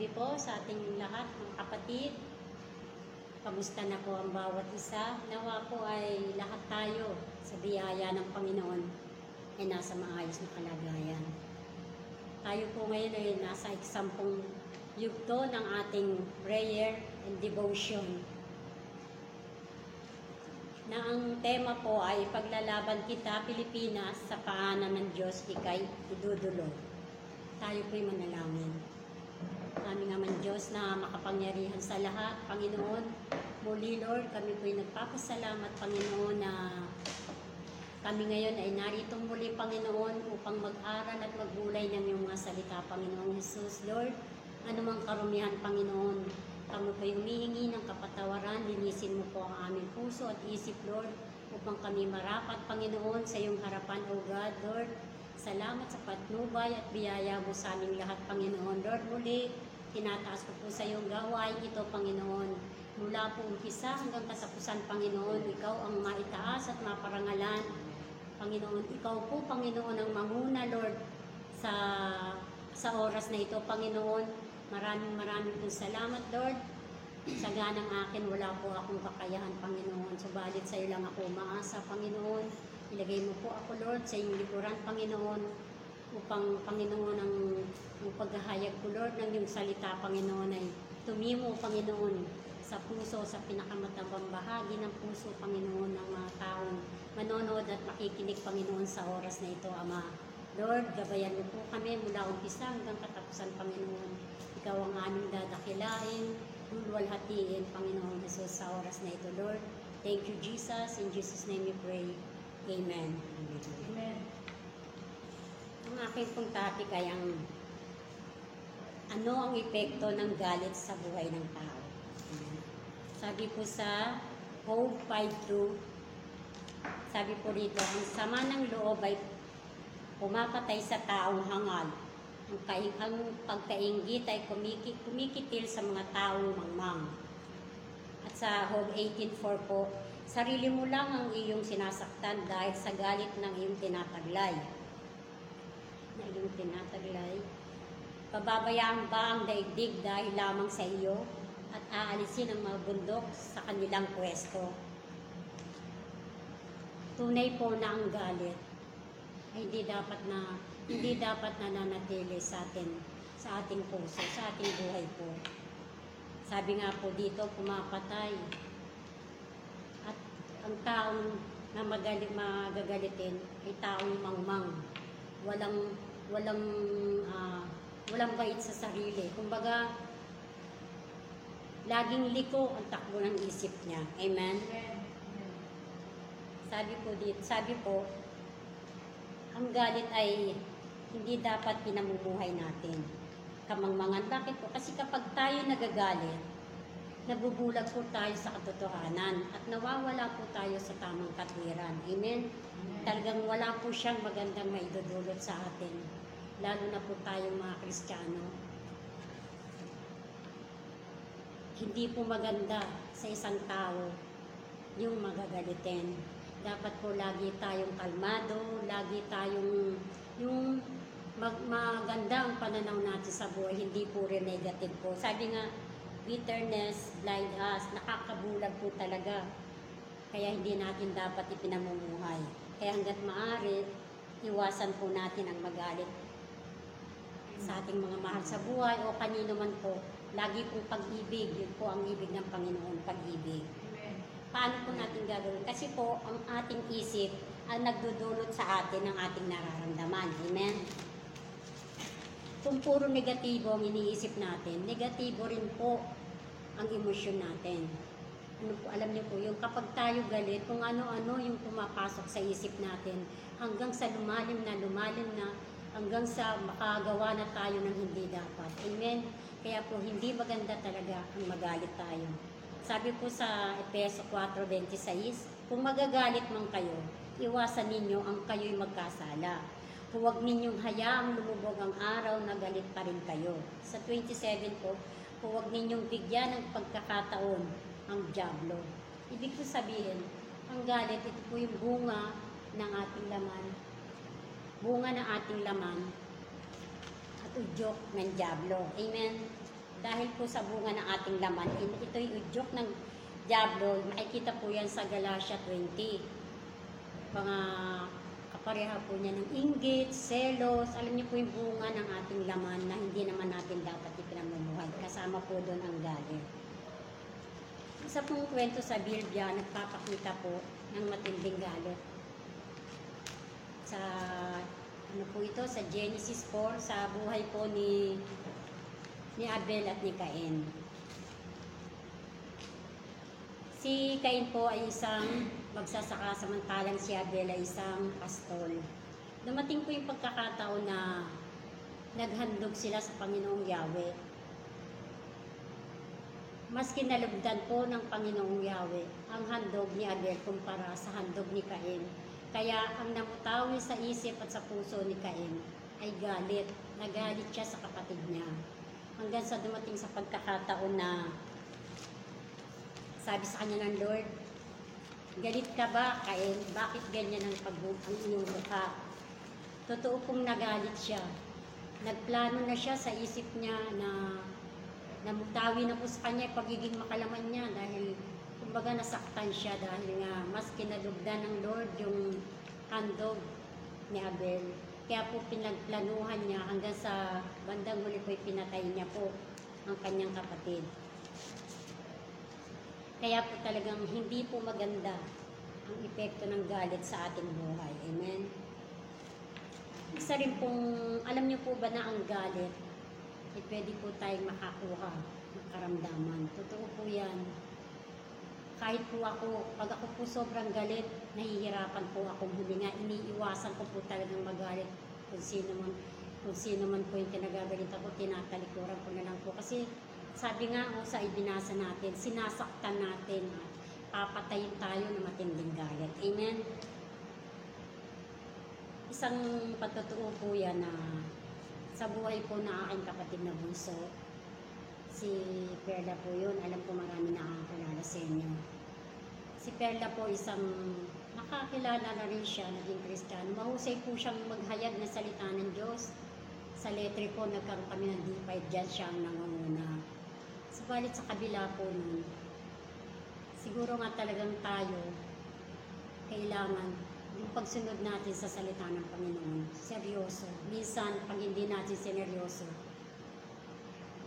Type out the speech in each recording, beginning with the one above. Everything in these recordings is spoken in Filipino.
gabi po sa ating lahat, mga kapatid. Kamusta na po ang bawat isa? Nawa po ay lahat tayo sa biyaya ng Panginoon ay nasa maayos na kalagayan. Tayo po ngayon ay nasa eksampong yugto ng ating prayer and devotion na ang tema po ay paglalaban kita Pilipinas sa paanan ng Diyos ikay idudulo. Tayo po'y manalangin. Aming naman Diyos na makapangyarihan sa lahat, Panginoon. Muli Lord, kami po'y nagpapasalamat Panginoon na kami ngayon ay narito muli Panginoon upang mag-aral at magbulay ng iyong mga salita Panginoong Jesus Lord. Anumang karumihan Panginoon, kami po'y humihingi ng kapatawaran, linisin mo po ang aming puso at isip Lord upang kami marapat Panginoon sa iyong harapan O God Lord. Salamat sa patnubay at biyaya mo sa aming lahat, Panginoon. Lord, muli, tinataas ko po sa iyong gawain ito, Panginoon. Mula po umpisa hanggang kasapusan, Panginoon, ikaw ang maitaas at maparangalan. Panginoon, ikaw po, Panginoon, ang manguna, Lord, sa sa oras na ito, Panginoon. Maraming maraming pong salamat, Lord. Sa ganang akin, wala po akong kakayahan, Panginoon. Subalit sa iyo lang ako umaasa, Panginoon. Ilagay mo po ako, Lord, sa iyong likuran, Panginoon, upang, Panginoon, ang, ang paghahayag ko, Lord, ng iyong salita, Panginoon, ay tumimo, Panginoon, sa puso, sa pinakamatabang bahagi ng puso, Panginoon, ng mga taong manonood at makikinig, Panginoon, sa oras na ito, Ama. Lord, gabayan mo po kami mula umpisa hanggang katapusan, Panginoon. Ikaw ang aming dadakilain, lulwalhatiin, Panginoon Jesus, sa oras na ito, Lord. Thank you, Jesus. In Jesus' name we pray. Amen. Amen. Ang aking pong topic ay ang ano ang epekto ng galit sa buhay ng tao. Sabi po sa Hope 5.2, sabi po rito, ang sama ng loob ay pumapatay sa taong hangal. Ang, kaing, ang pagkaingit ay kumiki, kumikitil sa mga taong mangmang. At sa Hope 18.4 po, sarili mo lang ang iyong sinasaktan dahil sa galit ng iyong tinataglay. Na iyong tinataglay. Pababayaan ba ang daigdig dahil lamang sa iyo at aalisin ang mga bundok sa kanilang pwesto? Tunay po na ang galit ay hindi dapat na hindi dapat nananatili sa atin sa ating puso, sa ating buhay po. Sabi nga po dito, pumapatay. Ang taong na magalit, magagalitin ay taong mangmang. Walang walang ah, walang bait sa sarili. Kumbaga, laging liko ang takbo ng isip niya. Amen? Amen. Sabi po dito, sabi po, ang galit ay hindi dapat pinamumuhay natin. Kamangmangan. Bakit po? Kasi kapag tayo nagagalit, nabubulag po tayo sa katotohanan at nawawala po tayo sa tamang katwiran. Amen? Talagang wala po siyang magandang maidudulot sa atin. Lalo na po tayong mga Kristiyano. Hindi po maganda sa isang tao yung magagalitin. Dapat po lagi tayong kalmado, lagi tayong yung mag, maganda ang pananaw natin sa buhay, hindi po rin negative po. Sabi nga, bitterness, blind us, nakakabulag po talaga. Kaya hindi natin dapat ipinamumuhay. Kaya hanggat maaari, iwasan po natin ang magalit sa ating mga mahal sa buhay o kanino man po. Lagi pong pag-ibig, yun po ang ibig ng Panginoon, pag-ibig. Paano po natin gagawin? Kasi po, ang ating isip ang nagdudulot sa atin ng ating nararamdaman. Amen? Kung puro negatibo ang iniisip natin, negatibo rin po ang emosyon natin. Ano po, alam niyo po, yung kapag tayo galit, kung ano-ano yung pumapasok sa isip natin, hanggang sa lumalim na, lumalim na, hanggang sa makagawa na tayo ng hindi dapat. Amen? Kaya po, hindi maganda talaga ang magalit tayo. Sabi po sa Epeso 4.26, kung magagalit man kayo, iwasan ninyo ang kayo'y magkasala. Huwag ninyong hayaang lumubog ang araw na galit pa rin kayo. Sa 27 po, huwag ninyong bigyan ng pagkakataon ang Diablo. Ibig ko sabihin, ang galit, ito po yung bunga ng ating laman. Bunga ng ating laman at udyok ng Diablo. Amen? dahil po sa bunga ng ating laman, in- ito'y udyok ng Diablo, makikita po yan sa Galatia 20. Mga kapareha po niya ng inggit, selos, alam niyo po yung bunga ng ating laman na hindi naman natin dapat ipinamumuhay. Kasama po doon ang galit. Isa pong kwento sa Biblia, nagpapakita po ng matinding galit. Sa, ano po ito, sa Genesis 4, sa buhay po ni, ni Abel at ni Cain. Si Cain po ay isang magsasaka samantalang si Abel ay isang pastol. Dumating po yung pagkakataon na naghandog sila sa Panginoong Yahweh. Mas kinalugdan po ng Panginoong Yahweh ang handog ni Abel kumpara sa handog ni Cain. Kaya ang namutawi sa isip at sa puso ni Cain ay galit. Nagalit siya sa kapatid niya. Hanggang sa dumating sa pagkakataon na sabi sa kanya ng Lord, galit ka ba, Cain? Bakit ganyan ang pag ang iyong mukha? Totoo pong nagalit siya. Nagplano na siya sa isip niya na namutawi na po sa kanya pagiging makalaman niya dahil kumbaga nasaktan siya dahil nga mas kinalugdan ng Lord yung handog ni Abel. Kaya po pinagplanuhan niya hanggang sa bandang huli po pinatay niya po ang kanyang kapatid. Kaya po talagang hindi po maganda ang epekto ng galit sa ating buhay. Amen? Isa rin pong, alam niyo po ba na ang galit, eh, pwede po tayong makakuha ng karamdaman. Totoo po yan. Kahit po ako, pag ako po sobrang galit, nahihirapan po akong huminga. Iniiwasan ko po talagang magalit kung sino man, kung sino man po yung kinagagalit ako, tinatalikuran ko na lang po. Kasi sabi nga o sa ibinasa natin, sinasaktan natin at papatayin tayo ng matinding galit. Amen? Isang patotoo po yan na sa buhay po na aking kapatid na bunso, si Perla po yun, alam ko marami nakakilala sa inyo. Si Perla po isang nakakilala na rin siya, naging Kristiyano. Mahusay po siyang maghayag ng salita ng Diyos. Sa letre po, nagkaroon kami ng D5 dyan siya ang nangunguna. Subalit sa kabila po nun, siguro nga talagang tayo, kailangan yung pagsunod natin sa salita ng Panginoon, seryoso. Minsan, pag hindi natin sineryoso,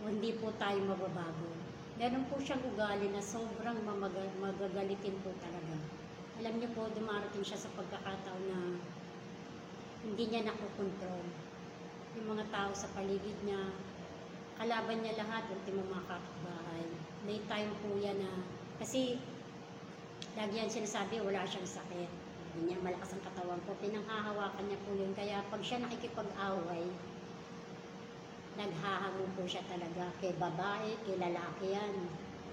hindi po tayo mababago. Meron po siyang ugali na sobrang mamaga- magagalitin po talaga. Alam niyo po, dumarating siya sa pagkakataon na hindi niya nakokontrol. Yung mga tao sa paligid niya, kalaban niya lahat, ultimo mga kapitbahay. May time po yan na, kasi lagi yan sinasabi, wala siyang sakit. Hindi niya malakas ang katawan po. Pinanghahawakan niya po yun. Kaya pag siya nakikipag-away, naghahango po siya talaga kay babae, kay lalaki yan.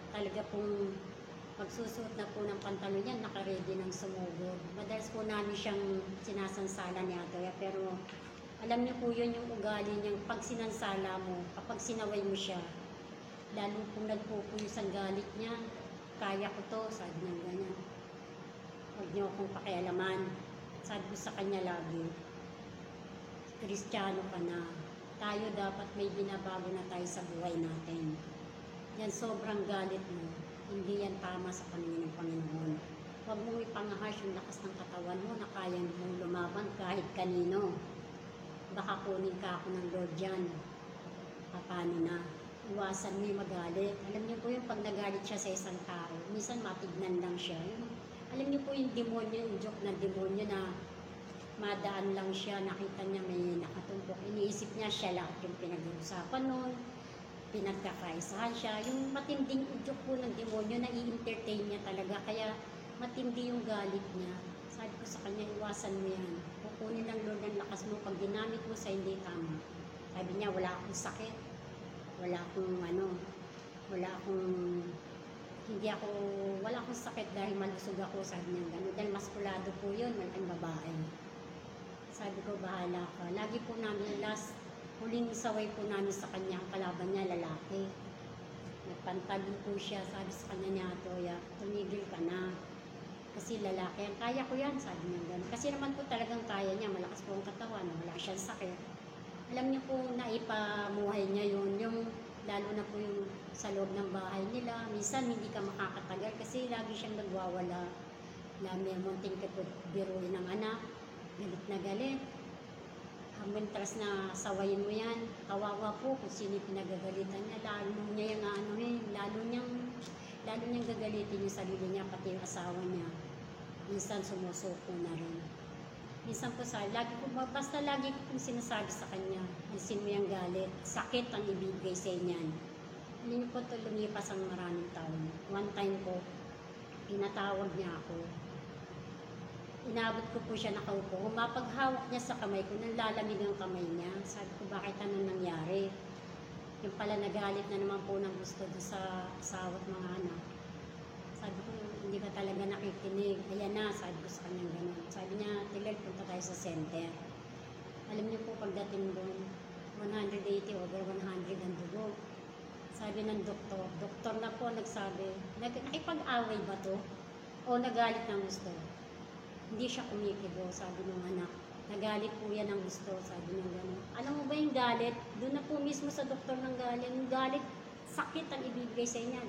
Talaga pong magsusuot na po ng pantalon yan, nakaredy ng sumugod. Madalas po namin siyang sinasansala ni Atoya, pero alam niyo po yun yung ugali niyang pag sinansala mo, kapag sinaway mo siya, lalo pong nagpupuyos ang galit niya, kaya ko to, sabi niya ganyan. Huwag niyo akong pakialaman. Sabi ko sa kanya lagi, Kristiyano ka na. Tayo dapat may binabago na tayo sa buhay natin. Yan sobrang galit mo. Hindi yan tama sa paningin ng Panginoon. Huwag mong ipangahas yung lakas ng katawan mo na kaya mong lumaban kahit kanino. Baka kunin ka ako ng Lord dyan. Paano na? Iwasan mo yung magalit. Alam niyo po yung pag nagalit siya sa isang tao, minsan matignan lang siya. Alam niyo po yung demonyo, yung joke na demonyo na madaan lang siya, nakita niya may nakatumpok. Iniisip niya siya lahat yung pinag-uusapan nun, pinagkakaisahan siya. Yung matinding udyok po ng demonyo na i-entertain niya talaga. Kaya matindi yung galit niya. Sabi ko sa kanya, iwasan mo yan. Kukunin ng Lord ang lakas mo pag ginamit mo sa hindi tama. Sabi niya, wala akong sakit. Wala akong ano, wala akong hindi ako, wala akong sakit dahil malusog ako, sabi niya gano'n. Dahil maskulado po yun, malaking babae. Sabi ko, bahala ka. Lagi po namin, last, huling saway po namin sa kanya, ang kalaban niya, lalaki. Nagpantalon po siya, sabi sa kanya niya, Toya, tumigil ka na. Kasi lalaki, ang kaya ko yan, sabi niya gano'n. Kasi naman po talagang kaya niya, malakas po ang katawan, wala siyang sakit. Alam niyo po, naipamuhay niya yun, yung Lalo na po yung sa loob ng bahay nila. Minsan hindi ka makakatagal kasi lagi siyang nagwawala. Na may munting biruin ng anak. Galit na galit. Hanggang na sawayin mo yan. Kawawa po kung sino pinagagalitan niya. Lalo niya yung ano eh. Lalo niyang, lalo niyang gagalitin yung sarili niya, pati yung asawa niya. Minsan sumusuko na rin. Minsan po sa, lagi ko, basta lagi ko pong sinasabi sa kanya, alisin mo yung galit, sakit ang ibibigay sa inyan. Hindi po ito lumipas ang maraming taon. One time po, pinatawag niya ako. Inabot ko po siya nakaupo. Mapaghawak niya sa kamay ko, nalalamig ang kamay niya. Sabi ko, bakit ano nangyari? Yung pala nagalit na naman po ng gusto doon sa asawa at mga anak. Sabi ko, hindi ka talaga nakikinig. Ayan na, sabi ko sa kanya gano'n. Sabi niya, Tilel, punta tayo sa center. Alam niyo po, pagdating doon, 180 over 100 ang dugo. Sabi ng doktor, doktor na po nagsabi, nag nakipag-away ba to? O nagalit ng gusto? Hindi siya kumikibo, sabi ng anak. Nagalit po yan ng gusto, sabi ng gano'n. Alam mo ba yung galit? Doon na po mismo sa doktor ng galit. Yung galit, sakit ang ibibigay sa inyan.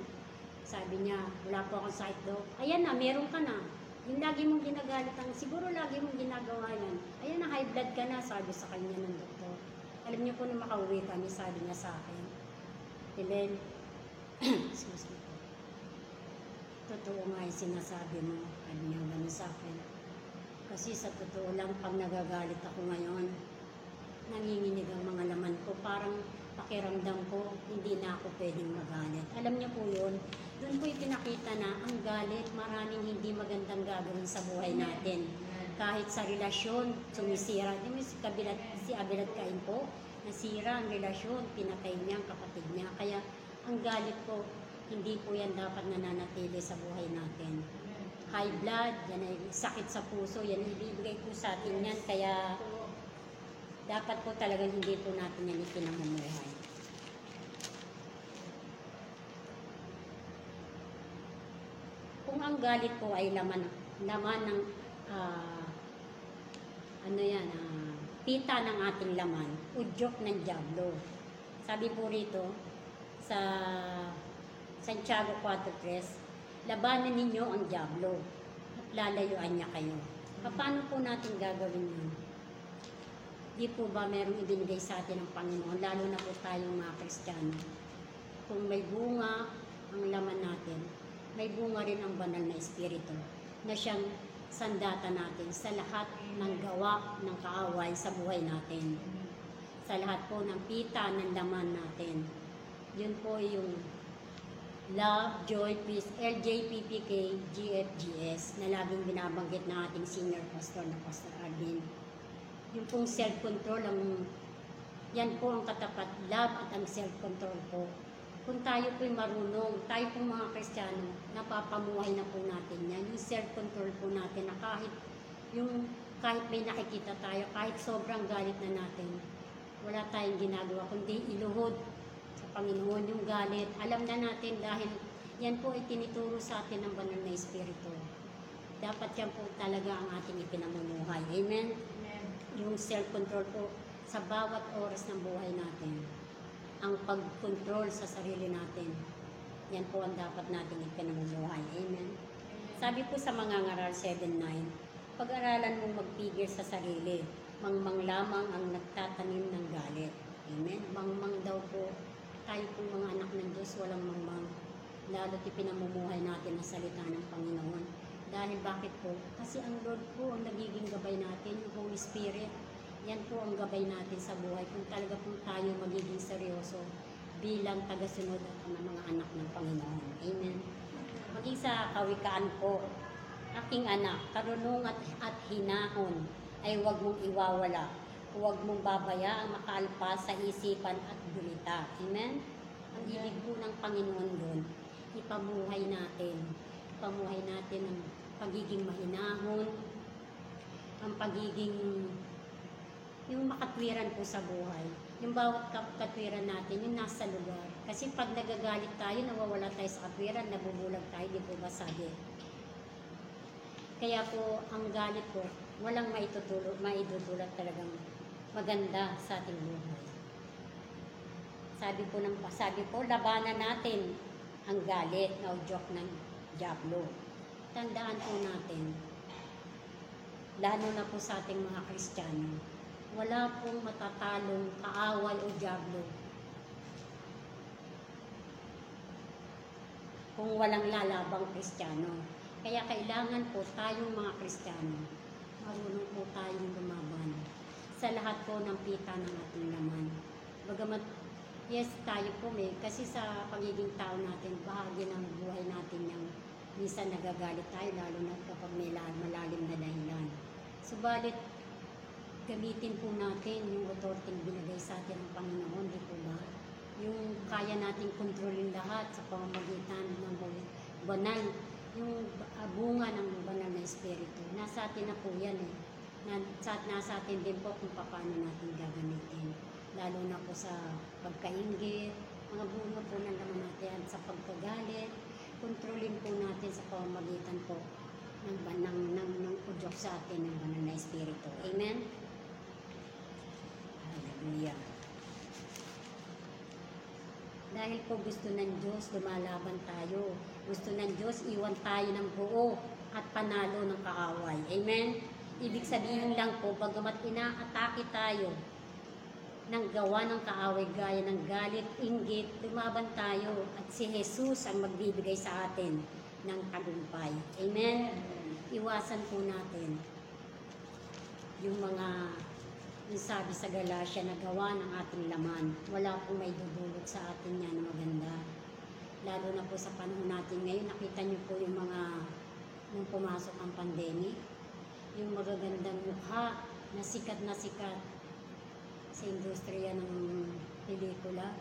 Sabi niya, wala po akong sakit daw. Ayan na, meron ka na. Yung lagi mong ginagalit ang, siguro lagi mong ginagawa yan. Ayan na, high blood ka na, sabi sa kanya ng doktor. Alam niyo po nung makauwi kami, sabi niya sa akin. Helen, excuse me po. Totoo nga yung sinasabi mo. Sabi niya gano'n sa akin. Kasi sa totoo lang, pag nagagalit ako ngayon, nanginginig ang mga laman ko. Parang pakiramdam ko, hindi na ako pwedeng magalit. Alam niyo po yun, doon po ipinakita na ang galit, maraming hindi magandang gagawin sa buhay natin. Kahit sa relasyon, sumisira. Di si, Kabilat, si Abilat Kain po, nasira ang relasyon, pinatay niya ang kapatid niya. Kaya ang galit po, hindi po yan dapat nananatili sa buhay natin. High blood, yan ay sakit sa puso, yan ibibigay po sa atin yan. Kaya dapat po talaga hindi po natin yan ikinamumuhay. Kung ang galit po ay laman, laman ng ah, ano yan, ah, pita ng ating laman, udyok ng Diablo. Sabi po rito sa Santiago 4.3, labanan ninyo ang Diablo lalayuan niya kayo. Paano po natin gagawin yun? Di po ba merong ibinigay sa atin ng Panginoon, lalo na po tayong mga Kristiyano. Kung may bunga ang laman natin, may bunga rin ang banal na Espiritu na siyang sandata natin sa lahat ng gawa ng kaaway sa buhay natin. Sa lahat po ng pita ng laman natin. Yun po yung Love, Joy, Peace, LJPPK, GFGS na laging binabanggit ng ating senior pastor na Pastor Arvin. Yung pong self-control ang yan po ang katapat love at ang self-control po. Kung tayo po'y marunong tayo pong mga kristyano napapamuhay na po natin yan. Yung self-control po natin na kahit yung kahit may nakikita tayo kahit sobrang galit na natin wala tayong ginagawa kundi iluhod Panginoon yung galit alam na natin dahil yan po ay tinituro sa atin ng banal na espiritu dapat yan po talaga ang ating ipinamumuhay amen yung self-control po sa bawat oras ng buhay natin. Ang pag-control sa sarili natin. Yan po ang dapat nating ipinamumuhay. Amen. Sabi po sa mga ngaral 7.9, pag-aralan mong magpigil sa sarili, mangmang lamang ang nagtatanim ng galit. Amen. Mangmang daw po, tayo pong mga anak ng Diyos, walang mangmang. Lalo't ipinamumuhay natin ang salita ng Panginoon. Dahil bakit po? Kasi ang Lord po ang nagiging gabay natin, yung Holy Spirit. Yan po ang gabay natin sa buhay kung talaga po tayo magiging seryoso bilang tagasunod at mga anak ng Panginoon. Amen. Maging sa kawikaan po, aking anak, karunong at, at hinahon ay huwag mong iwawala. Huwag mong babaya ang makaalpas sa isipan at gulita. Amen? Ang ibig po ng Panginoon doon, ipamuhay natin. Ipamuhay natin ang pagiging mahinahon, ang pagiging yung makatwiran po sa buhay. Yung bawat katwiran natin, yung nasa lugar. Kasi pag nagagalit tayo, nawawala tayo sa katwiran, nabubulag tayo, di po ba sabi? Kaya po, ang galit po, walang maitutulog, maidudulot talagang maganda sa ating buhay. Sabi po ng sabi po labanan natin ang galit na udyok ng Diablo. Tandaan po natin, lalo na po sa ating mga Kristiyano, wala pong matatalong kaaway o Diablo kung walang lalabang Kristiyano. Kaya kailangan po tayong mga Kristiyano, marunong po tayong lumaban sa lahat po ng pita ng ating laman. Bagamat, yes, tayo po may, kasi sa pagiging tao natin, bahagi ng buhay natin yung minsan nagagalit tayo, lalo na kapag may la- malalim na dahilan. Subalit, gamitin po natin yung authority binigay sa atin ng Panginoon, di po ba? Yung kaya nating kontrolin lahat sa pamamagitan ng banal, yung ah, bunga ng banal na espiritu. Nasa atin na po yan eh. Na, sa, nasa atin din po kung paano natin gagamitin. Lalo na po sa pagkaingit, mga bunga po ng natin sa pagkagalit, kontrolin po natin sa pamamagitan po ng, ng, ng, ng udyok sa atin ng banal na espiritu. Amen? Hallelujah. Dahil po gusto ng Diyos, lumalaban tayo. Gusto ng Diyos, iwan tayo ng buo at panalo ng kaaway. Amen? Ibig sabihin lang po, bagamat inaatake tayo ng gawa ng kaaway gaya ng galit, inggit, lumaban tayo at si Jesus ang magbibigay sa atin ng tagumpay. Amen? Iwasan po natin yung mga yung sabi sa Galatia na gawa ng ating laman. Wala pong may dudulot sa atin yan na maganda. Lalo na po sa panahon natin ngayon, nakita niyo po yung mga nung pumasok ang pandemic, yung magagandang mukha na sikat na sikat sa industriya ng pelikula.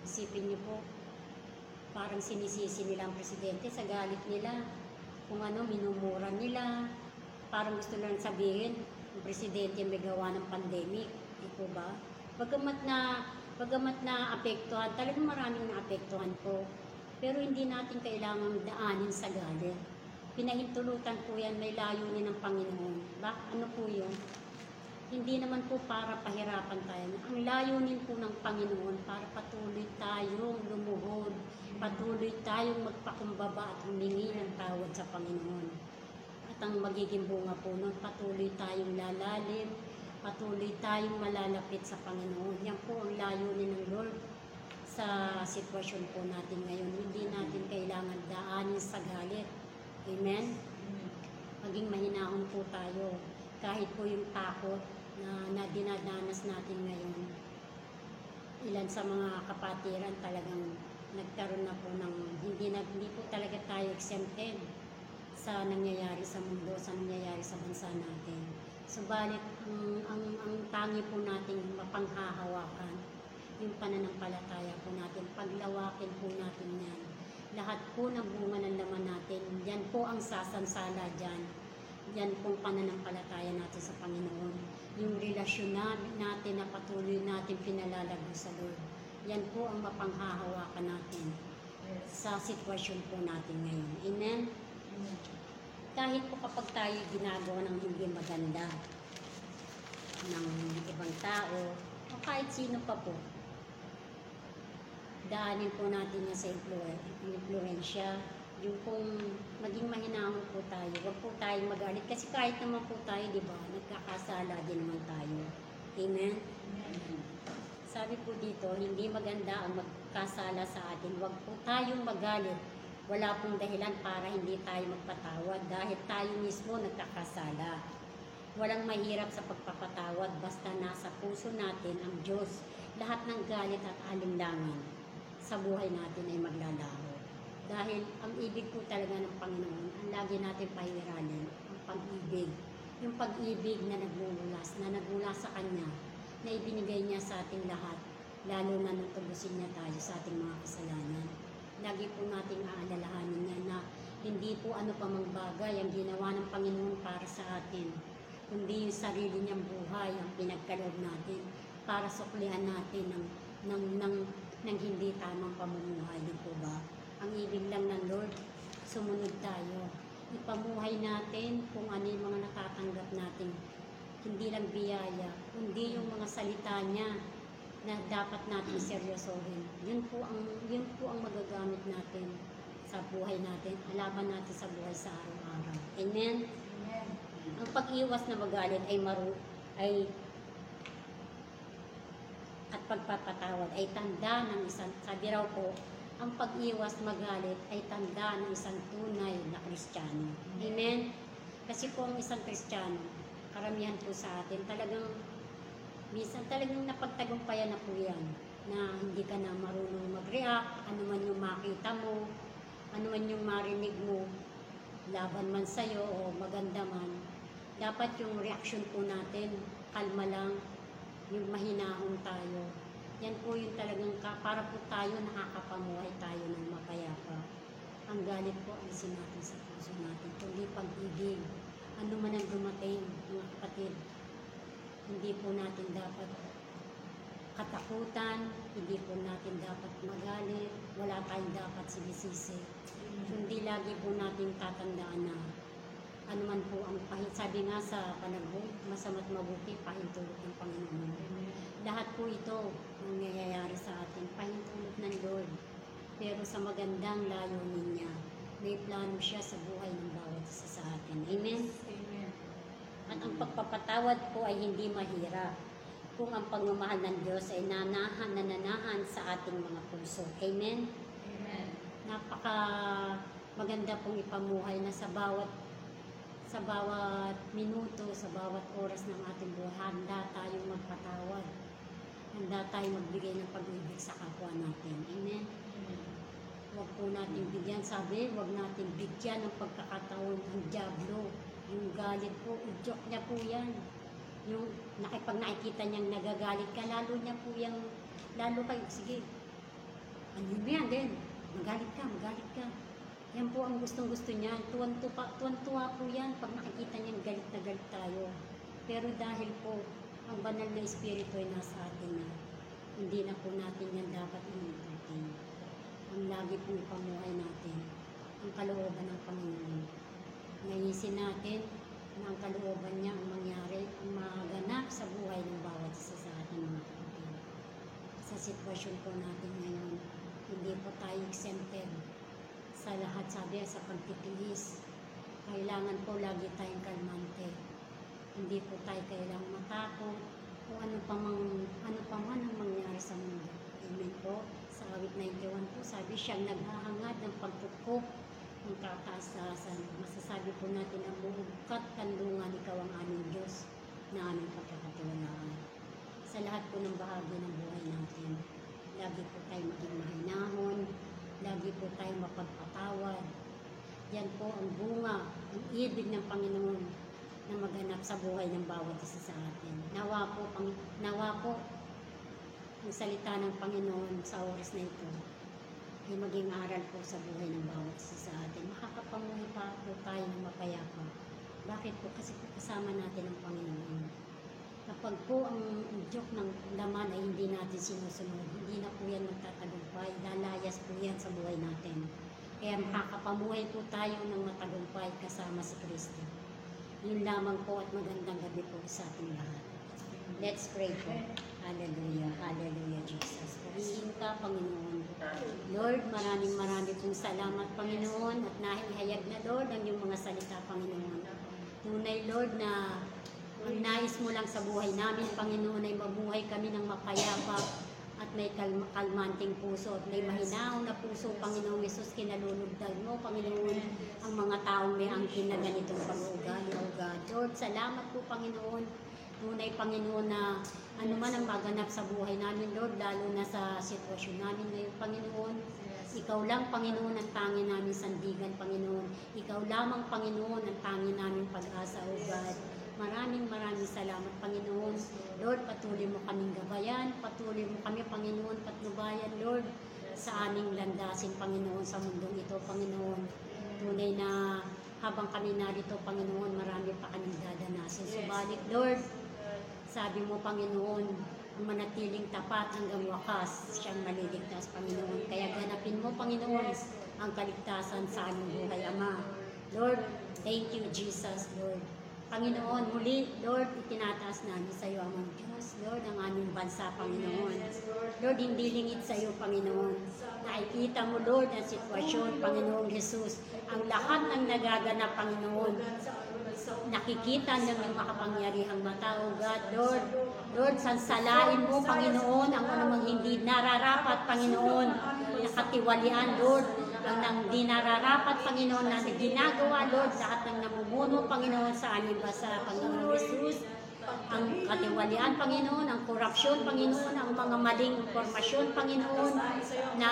Isipin niyo po, parang sinisisi nila ang presidente sa galit nila. Kung ano, minumura nila. Parang gusto lang sabihin, ang presidente may gawa ng pandemic. Di po ba? Bagamat na, bagamat na apektuhan, talagang maraming naapektuhan po. Pero hindi natin kailangang daanin sa galit. Pinahintulutan po yan, may layunin ng Panginoon. Ba, ano po yun? Hindi naman po para pahirapan tayo. Ang layunin po ng Panginoon para patuloy tayong lumuhod, patuloy tayong magpakumbaba at humingi ng tawad sa Panginoon. At ang magiging bunga po nun, patuloy tayong lalalim, patuloy tayong malalapit sa Panginoon. Yan po ang layunin ng Lord sa sitwasyon po natin ngayon. Hindi natin kailangan daanin sa galit. Amen? Maging mahinahon po tayo. Kahit po yung takot na, na dinadanas natin ngayon. Ilan sa mga kapatiran talagang nagkaroon na po ng hindi na hindi po talaga tayo exempted sa nangyayari sa mundo, sa nangyayari sa bansa natin. Subalit ang ang, ang tangi po nating mapanghahawakan yung pananampalataya po natin, paglawakin po natin yan. Lahat po ng bunga ng laman natin, yan po ang sasansala dyan. Yan pong pananampalataya natin sa Panginoon. Yung relasyon na, natin na patuloy natin pinalalago sa Lord. Yan po ang mapanghahawakan natin sa sitwasyon po natin ngayon. Amen? Kahit po kapag tayo ginagawa ng hindi maganda ng ibang tao, o kahit sino pa po, daanin po natin yan sa influ- influensya. Yung kung maging mahinahon po tayo, huwag po tayong magalit. Kasi kahit naman po tayo, di ba, nagkakasala din naman tayo. Amen? Sabi po dito, hindi maganda ang magkasala sa atin. Huwag po tayong magalit. Wala pong dahilan para hindi tayo magpatawad dahil tayo mismo nagkakasala. Walang mahirap sa pagpapatawad basta nasa puso natin ang Diyos. Lahat ng galit at alinlangan sa buhay natin ay maglalaho. Dahil ang ibig po talaga ng Panginoon, ang lagi natin pahiranin, ang pag-ibig. Yung pag-ibig na nagmumulas, na nagmula sa Kanya, na ibinigay niya sa ating lahat, lalo na nung tubusin niya tayo sa ating mga kasalanan. Lagi po nating aalalahanin niya na hindi po ano pa mang bagay ang ginawa ng Panginoon para sa atin, kundi yung sarili niyang buhay ang pinagkaloob natin para suklihan natin ng, ng, ng, ng hindi tamang pamumuhay. Di po ba? Ang ibig lang ng Lord, sumunod tayo. Ipamuhay natin kung ano yung mga natatanggap natin. Hindi lang biyaya, kundi yung mga salita niya. na dapat natin seryosohin. Yun po ang yun po ang magagamit natin sa buhay natin, alaban natin sa buhay sa araw-araw. Amen. Amen. Ang pag-iwas na magalit ay maru ay at pagpapatawad ay tanda ng isang sabi raw po ang pag-iwas magalit ay tanda ng isang tunay na Kristiyano. Amen? Kasi po ang isang Kristiyano, karamihan po sa atin, talagang, minsan talagang napagtagumpayan na po yan, na hindi ka na marunong mag-react, ano man yung makita mo, ano man yung marinig mo, laban man sa'yo o maganda man, dapat yung reaction po natin, kalma lang, yung mahinahon tayo. Yan po yung talagang ka, para po tayo nakakapamuhay tayo ng mapayapa. Ang galit po alisin natin sa puso natin, kundi pag-ibig. Ano man ang dumating, mga kapatid, hindi po natin dapat katakutan, hindi po natin dapat magalit, wala tayong dapat sinisisi. Kundi lagi po natin tatandaan na ano man po ang pahit. Sabi nga sa panagbo, masama't mabuti, pahintulot ng Panginoon. Lahat po ito ang nangyayari sa atin, pahintulot ng Lord. Pero sa magandang layunin niya, may plano siya sa buhay ng bawat isa sa atin. Amen? Amen. At ang pagpapatawad po ay hindi mahirap kung ang pagmamahal ng Diyos ay nanahan, nananahan sa ating mga puso. Amen? Amen. napaka maganda pong ipamuhay na sa bawat sa bawat minuto, sa bawat oras ng ating buhay, handa tayong magpatawad. Handa tayong magbigay ng pag-ibig sa kapwa natin. Amen? Huwag po natin bigyan, sabi, huwag natin bigyan ng pagkakataon ang Diablo. Yung galit po, udyok niya po yan. Yung nakipag nakikita niyang nagagalit ka, lalo niya po yung, lalo kayo, sige, ano yan din? Magalit ka, magalit ka. Yan po ang gustong gusto niya. Tuwan-tuwa tuwan po yan pag nakikita niyang galit na galit tayo. Pero dahil po, ang banal na espiritu ay nasa atin na hindi na po natin yan dapat inututin. Ang lagi pong pamuhay natin, ang kalooban ng Panginoon. Naisin natin na ang kalooban niya ang mangyari, ang maganap sa buhay ng bawat isa sa ating mga kapatid. Sa sitwasyon po natin ngayon, hindi po tayo exempted sa lahat sabi sa pagtitiis. Kailangan po lagi tayong kalmante. Hindi po tayo kailangang matakot kung ano pa mang, ano pa man ang mangyari sa mundo. Amen po. Sa awit 91 po, sabi siyang naghahangad ng pagpupok ng kataas-taasan. Masasabi po natin ang bubukat kandungan ikaw ang aming Diyos na aming pagkakatiwalaan. Sa lahat po ng bahagi ng buhay natin, lagi po tayo maging mahinahon, lagi po tayo mapagpatawad. Yan po ang bunga, ang ibig ng Panginoon na maganap sa buhay ng bawat isa sa atin. Nawa po, pang, nawa po ang salita ng Panginoon sa oras na ito ay maging aral po sa buhay ng bawat isa sa atin. Makakapamuhay pa po tayo ng mapayapa. Bakit po? Kasi po kasama natin ang Panginoon. Kapag po ang joke ng laman ay hindi natin sinusunod, hindi na po yan magtatagumpay, lalayas po yan sa buhay natin. Kaya makakapamuhay po tayo ng matagumpay kasama si Kristo. Yun lamang po at magandang gabi po sa ating lahat. Let's pray po. Hallelujah, hallelujah, Jesus. Purihin ka, Panginoon. Lord, maraming maraming pong salamat, Panginoon, at nahihayag na, Lord, ang iyong mga salita, Panginoon. Tunay, Lord, na ang nais mo lang sa buhay namin, Panginoon, ay mabuhay kami ng mapayapa at may kalma, kalmanting puso at may mahinahon na puso, Panginoong Yesus, kinalulugdag mo, Panginoon, ang mga taong may angkin na ganitong pag-uugali, O God. Lord, salamat po, Panginoon. Tunay, Panginoon, na ano man ang maganap sa buhay namin, Lord, lalo na sa sitwasyon namin ngayon, Panginoon. Ikaw lang, Panginoon, ang tangi namin sandigan, Panginoon. Ikaw lamang, Panginoon, ang tangi namin pag-asa, O God. Maraming maraming salamat, Panginoon. Lord, patuloy mo kaming gabayan, patuloy mo kami, Panginoon, patnubayan, Lord, sa aming landasin, Panginoon, sa mundong ito, Panginoon. Tunay na habang kami narito, Panginoon, marami pa kaming dadanasin. Subalit, Lord, sabi mo, Panginoon, ang manatiling tapat hanggang wakas, siyang maliligtas, Panginoon. Kaya ganapin mo, Panginoon, ang kaligtasan sa aming buhay, Ama. Lord, thank you, Jesus, Lord. Panginoon, muli, Lord, itinataas namin sa iyo, amang Diyos, Lord, ang aming bansa, Panginoon. Lord, hindi lingid sa iyo, Panginoon. Nakikita mo, Lord, ang sitwasyon, Panginoong Jesus. Ang lahat ng nagaganap, Panginoon. Nakikita ng iyong makapangyarihang mata, O God, Lord. Lord, sansalain mo, Panginoon, ang anumang hindi nararapat, Panginoon. Nakatiwalian, Lord, ang nang di nararapat, Panginoon, na ginagawa, Lord, lahat ng namumuno, Panginoon, sa aming basa, Panginoon Jesus ang katiwalian, Panginoon, ang korupsyon, Panginoon, ang mga maling informasyon, Panginoon, na,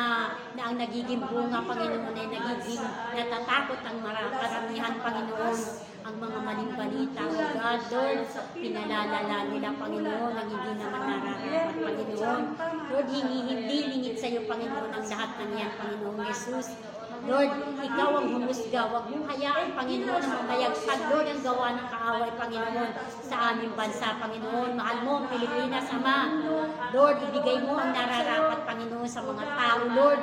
na ang nagiging bunga, Panginoon, ay nagiging natatakot ang karamihan, Panginoon, ang mga maling balita, O God, Lord, pinalalala nila, Panginoon, ang hindi naman nararapat, Panginoon. Lord, hindi, hindi lingid sa iyo, Panginoon, ang lahat ng yan, Panginoon Jesus. Lord, ikaw ang humusga. Huwag mong hayaan, Panginoon, ang mamayagpag, Lord, ang gawa ng kaaway, Panginoon, sa aming bansa, Panginoon. Mahal mo ang Pilipinas, Ama. Lord, ibigay mo ang nararapat, Panginoon, sa mga tao, Lord,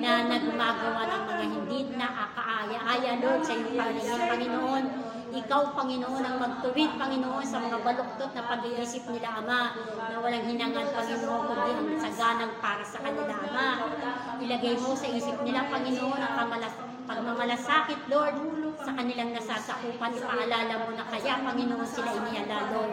na nagumagawa ng mga hindi na akaaya-aya, Lord, sa iyong paningin, Panginoon. Ikaw, Panginoon, ang magtuwid, Panginoon, sa mga baluktot na pag-iisip nila, Ama, na walang hinangan, Panginoon, kundi ang saganang para sa kanila, Ama. Ilagay mo sa isip nila, Panginoon, ang kamalas pagmamalasakit, Lord, sa kanilang nasasakupan. Ipaalala mo na kaya, Panginoon, sila inihala, Lord,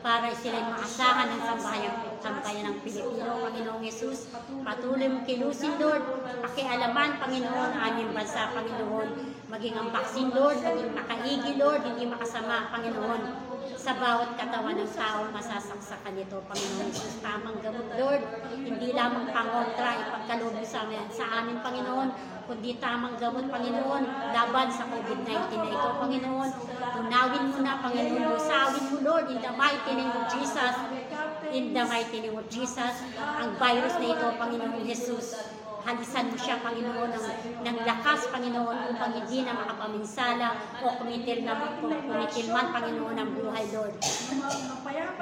para sila maasahan ng sambayan, sambayan ng Pilipino, Panginoong Yesus. Patuloy mo kilusin, Lord, pakialaman, Panginoon, ang aming bansa, Panginoon. Maging ang baksin, Lord, maging makaigi, Lord, hindi makasama, Panginoon sa bawat katawan ng tao masasaksakan nito, Panginoon Jesus. Tamang gamot, Lord. Hindi lamang pangontra, ipagkaloob mo sa amin, sa amin, Panginoon, kundi tamang gamot, Panginoon, laban sa COVID-19 na ito, Panginoon. Tunawin mo na, Panginoon, lusawin mo, Lord, in the mighty name of Jesus. In the mighty name of Jesus, ang virus na ito, Panginoon Jesus, halisan mo siya, Panginoon, ng, ng lakas, Panginoon, upang hindi na makapaminsala o kumitil, na, kumitil man, Panginoon, ang buhay, Lord.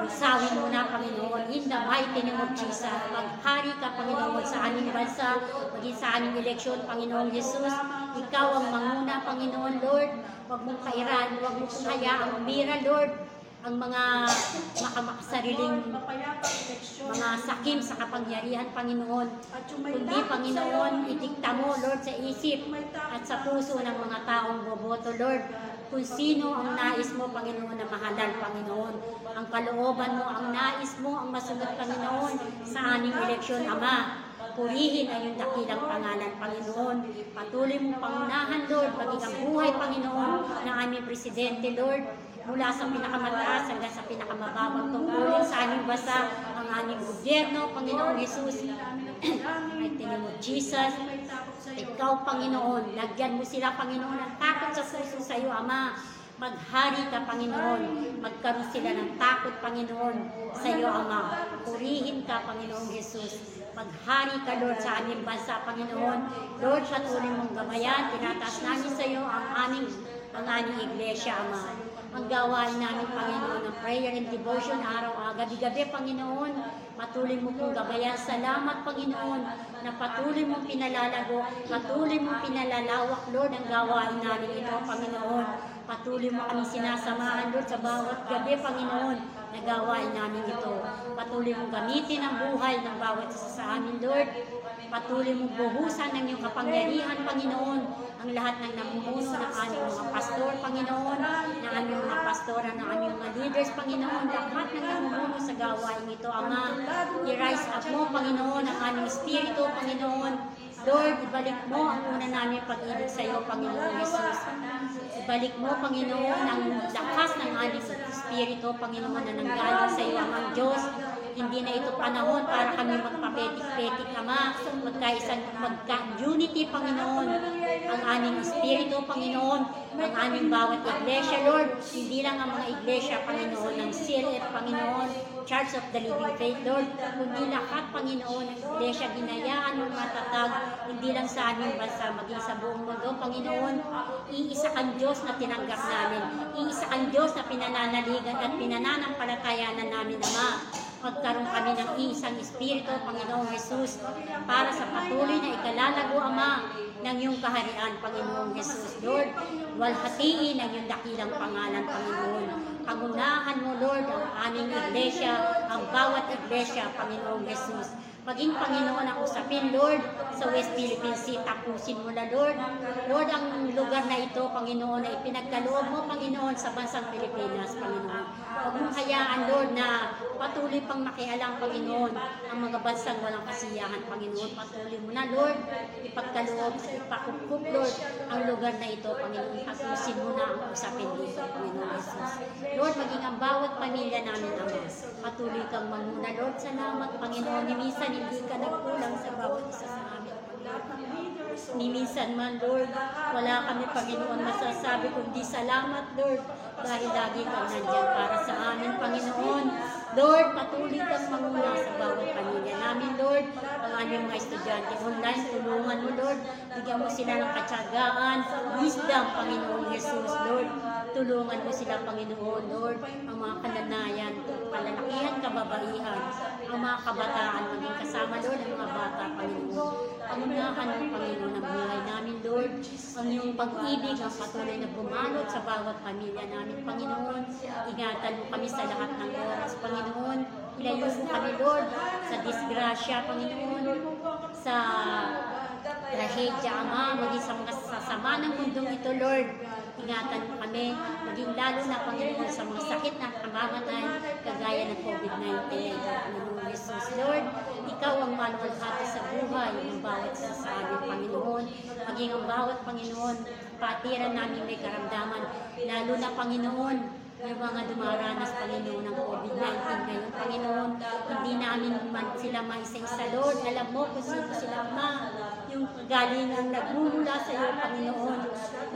Isawin mo na, Panginoon, in the mighty name of Jesus. Maghari ka, Panginoon, sa aming bansa, maging sa aming eleksyon, Panginoon Jesus. Ikaw ang manguna, Panginoon, Lord. Huwag mong kairan, huwag mong hayaang umira, Lord ang mga makamakasariling mga sakim sa kapangyarihan, Panginoon. Kundi, Panginoon, idikta mo, Lord, sa isip at sa puso ng mga taong boboto, Lord. Kung sino ang nais mo, Panginoon, na mahalal, Panginoon. Ang kalooban mo, ang nais mo, ang masunod, Panginoon, sa aming eleksyon, Ama. Purihin ang iyong dakilang pangalan, Panginoon. Patuloy mong pangunahan, Lord, maging ang buhay, Panginoon, ng aming Presidente, Lord mula sa pinakamataas hanggang sa pinakamababang tungkulin sa aming basa, ang aming gobyerno, Panginoon Jesus. Mighty name of Jesus. Ikaw, Panginoon, lagyan mo sila, Panginoon, ng takot sa puso sa iyo, Ama. Maghari ka, Panginoon. Magkaroon sila ng takot, Panginoon, sa iyo, Ama. Purihin ka, Panginoon Jesus. Maghari ka, Lord, sa aming bansa, Panginoon. Lord, patuloy mong gamayan. Tinataas namin sa iyo ang aming, ang aming iglesia, Ama ang gawain namin, Panginoon, ng prayer and devotion araw-araw, gabi-gabi, Panginoon. Patuloy mo pong gabayan. Salamat, Panginoon, na patuloy mong pinalalago, patuloy mong pinalalawak, Lord, ang gawain namin ito, Panginoon. Patuloy mo kami sinasamahan, Lord, sa bawat gabi, Panginoon, na gawain namin ito. Patuloy mong gamitin ang buhay ng bawat isa sa amin, Lord. Patuloy mong buhusan ng iyong kapangyarihan, Panginoon, ang lahat ng namumuno ng aming mga pastor, Panginoon, ng aming mga pastora, ng aming mga leaders, Panginoon, lahat ng namumuno sa gawain ito, Ama. I-rise up mo, Panginoon, ang aming spirito, Panginoon. Lord, ibalik mo ang una namin pag-ibig sa iyo, Panginoon Jesus. Ibalik mo, Panginoon, ang lakas ng aming spirito, Panginoon, na nanggaling sa iyo, Amang Diyos. Hindi na ito panahon para kami magpapetik-petik, Ama. Magkaisang magka-unity, Panginoon. Ang aming espiritu, Panginoon. Ang aming bawat iglesia, Lord. Hindi lang ang mga iglesia, Panginoon, ng CLF, Panginoon. Church of the Living Faith, Lord. Kundi lahat, Panginoon, ng iglesia, ginayaan mo matatag. Hindi lang sa aming bansa, maging sa buong mundo, Panginoon. Iisa kang Diyos na tinanggap namin. Iisa kang Diyos na pinananaligan at pinananampalatayanan namin, Ama magkaroon kami ng isang Espiritu, Panginoong Jesus, para sa patuloy na ikalalago, Ama, ng iyong kaharian, Panginoong Jesus. Lord, walhatiin ang iyong dakilang pangalan, Panginoon. Pangunahan mo, Lord, ang aming iglesia, ang bawat iglesia, Panginoong Jesus. Maging Panginoon ang usapin, Lord, sa West Philippine Sea. Tapusin mo na, Lord. Lord, ang lugar na ito, Panginoon, na ipinagkaloob mo, Panginoon, sa bansang Pilipinas, Panginoon. Huwag mong hayaan, Lord, na patuloy pang makialam, Panginoon, ang mga bansang walang kasiyahan, Panginoon. Patuloy mo na, Lord, ipagkaloob at ipakukup, Lord, ang lugar na ito, Panginoon. Tapusin mo na ang usapin dito, Panginoon Jesus. Lord, maging ang bawat pamilya namin, Ama. Patuloy kang mamuna, Lord. Salamat, Panginoon. Ni minsan hindi ka nagkulang sa bawat isa sa amin, Panginoon. Man, Lord, wala kami, Panginoon, masasabi kundi salamat, Lord, dahil lagi kang nandyan para sa amin, Panginoon. Lord, patuloy kang mamuna sa bawat pamilya namin, Lord. Ang aming mga estudyante online, tulungan mo, Lord. Bigyan mo sila ng katsagaan, wisdom, Panginoon Jesus, Lord. Tulungan mo sila, Panginoon, Lord. Ang mga kananayan, palalakihan, kababaihan, ang mga kabataan, maging kasama, Lord, ang mga bata, Panginoon. Pangunahan mo, Panginoon, ang buhay namin, Lord. Ang iyong pag-ibig, ang patuloy na bumalot sa bawat pamilya namin, Panginoon. Ingatan mo kami sa lahat ng oras, Panginoon. Ilayo mo kami, Lord, sa disgrasya, Panginoon, sa trahedya, Ama, maging sa mga sasama ng mundong ito, Lord. Ingatan mo kami, maging lalo na, Panginoon, sa mga sakit na kamamatan, kagaya ng COVID-19, Panginoon Jesus. Lord, ikaw ang maluwalhati sa buhay ng bawat isa sa amin, Panginoon. Maging ang bawat Panginoon, patiran namin may karamdaman, lalo na, Panginoon, yung mga dumaranas, Panginoon, ng COVID-19 ngayon, Panginoon, hindi namin man sila maisa-isa, Lord. Alam mo kung sino sila, Ama, yung galingang nagmumula sa iyo, Panginoon.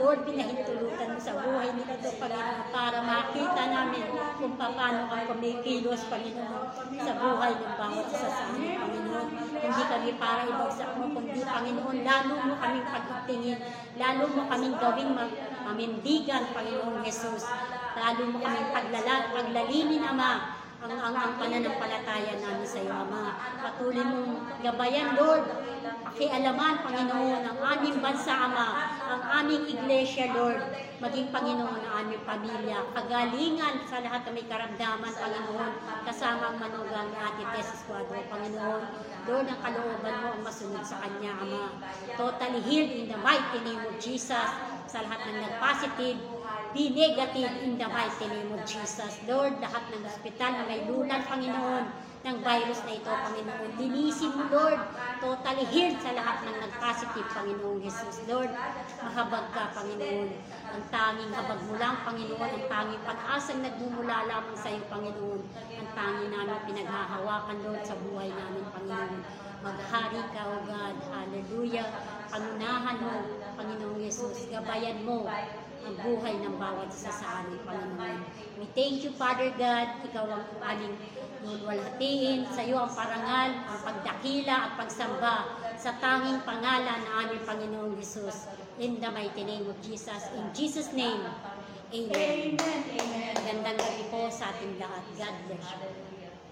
Lord, pinahintulutan mo sa buhay nila ito, Panginoon, para makita namin kung paano kang kumikilos, Panginoon, sa buhay ng bawat isa sa amin, Panginoon. Hindi kami para ibagsak mo, kundi, Panginoon, lalo mo kaming pagtingin, lalo mo kaming gawing mamindigan, Panginoon Jesus. Lalo mo kaming paglala, paglalimin, Ama, ang, ang, ang pananampalataya namin sa iyo, Ama. Patuloy mong gabayan, Lord. Pakialaman, Panginoon, ang aming bansa, Ama, ang aming iglesia, Lord. Maging Panginoon ang aming pamilya. Kagalingan sa lahat ng may karamdaman, Panginoon. Kasama ang manugang ni Ate Tess Esquadro, Panginoon. Lord, ang kalooban mo ang masunod sa Kanya, Ama. Totally healed in the mighty name of Jesus. Sa lahat ng nag-positive, be negative in the mighty name of Jesus. Lord, lahat ng ospital na may lunan, Panginoon, ng virus na ito, Panginoon. Linisin mo, Lord. Totally healed sa lahat ng nag-positive, Panginoon Jesus. Lord, mahabag ka, Panginoon. Ang tanging habag mo lang, Panginoon. Ang tanging pag-asang nagmumula lamang sa iyo, Panginoon. Ang tanging namin pinaghahawakan, Lord, sa buhay namin, Panginoon. Maghari ka, O God. Hallelujah. Panunahan mo, Panginoong Jesus. Gabayan mo ang buhay ng bawat isa sa amin, Panginoon. We thank you, Father God. Ikaw ang aming lulwalhatiin. Sa iyo ang parangal, ang pagdakila at pagsamba sa tanging pangalan ng aming Panginoong Jesus. In the mighty name of Jesus. In Jesus' name, Amen. Amen. Amen. Magandang gabi po sa ating lahat. God bless you.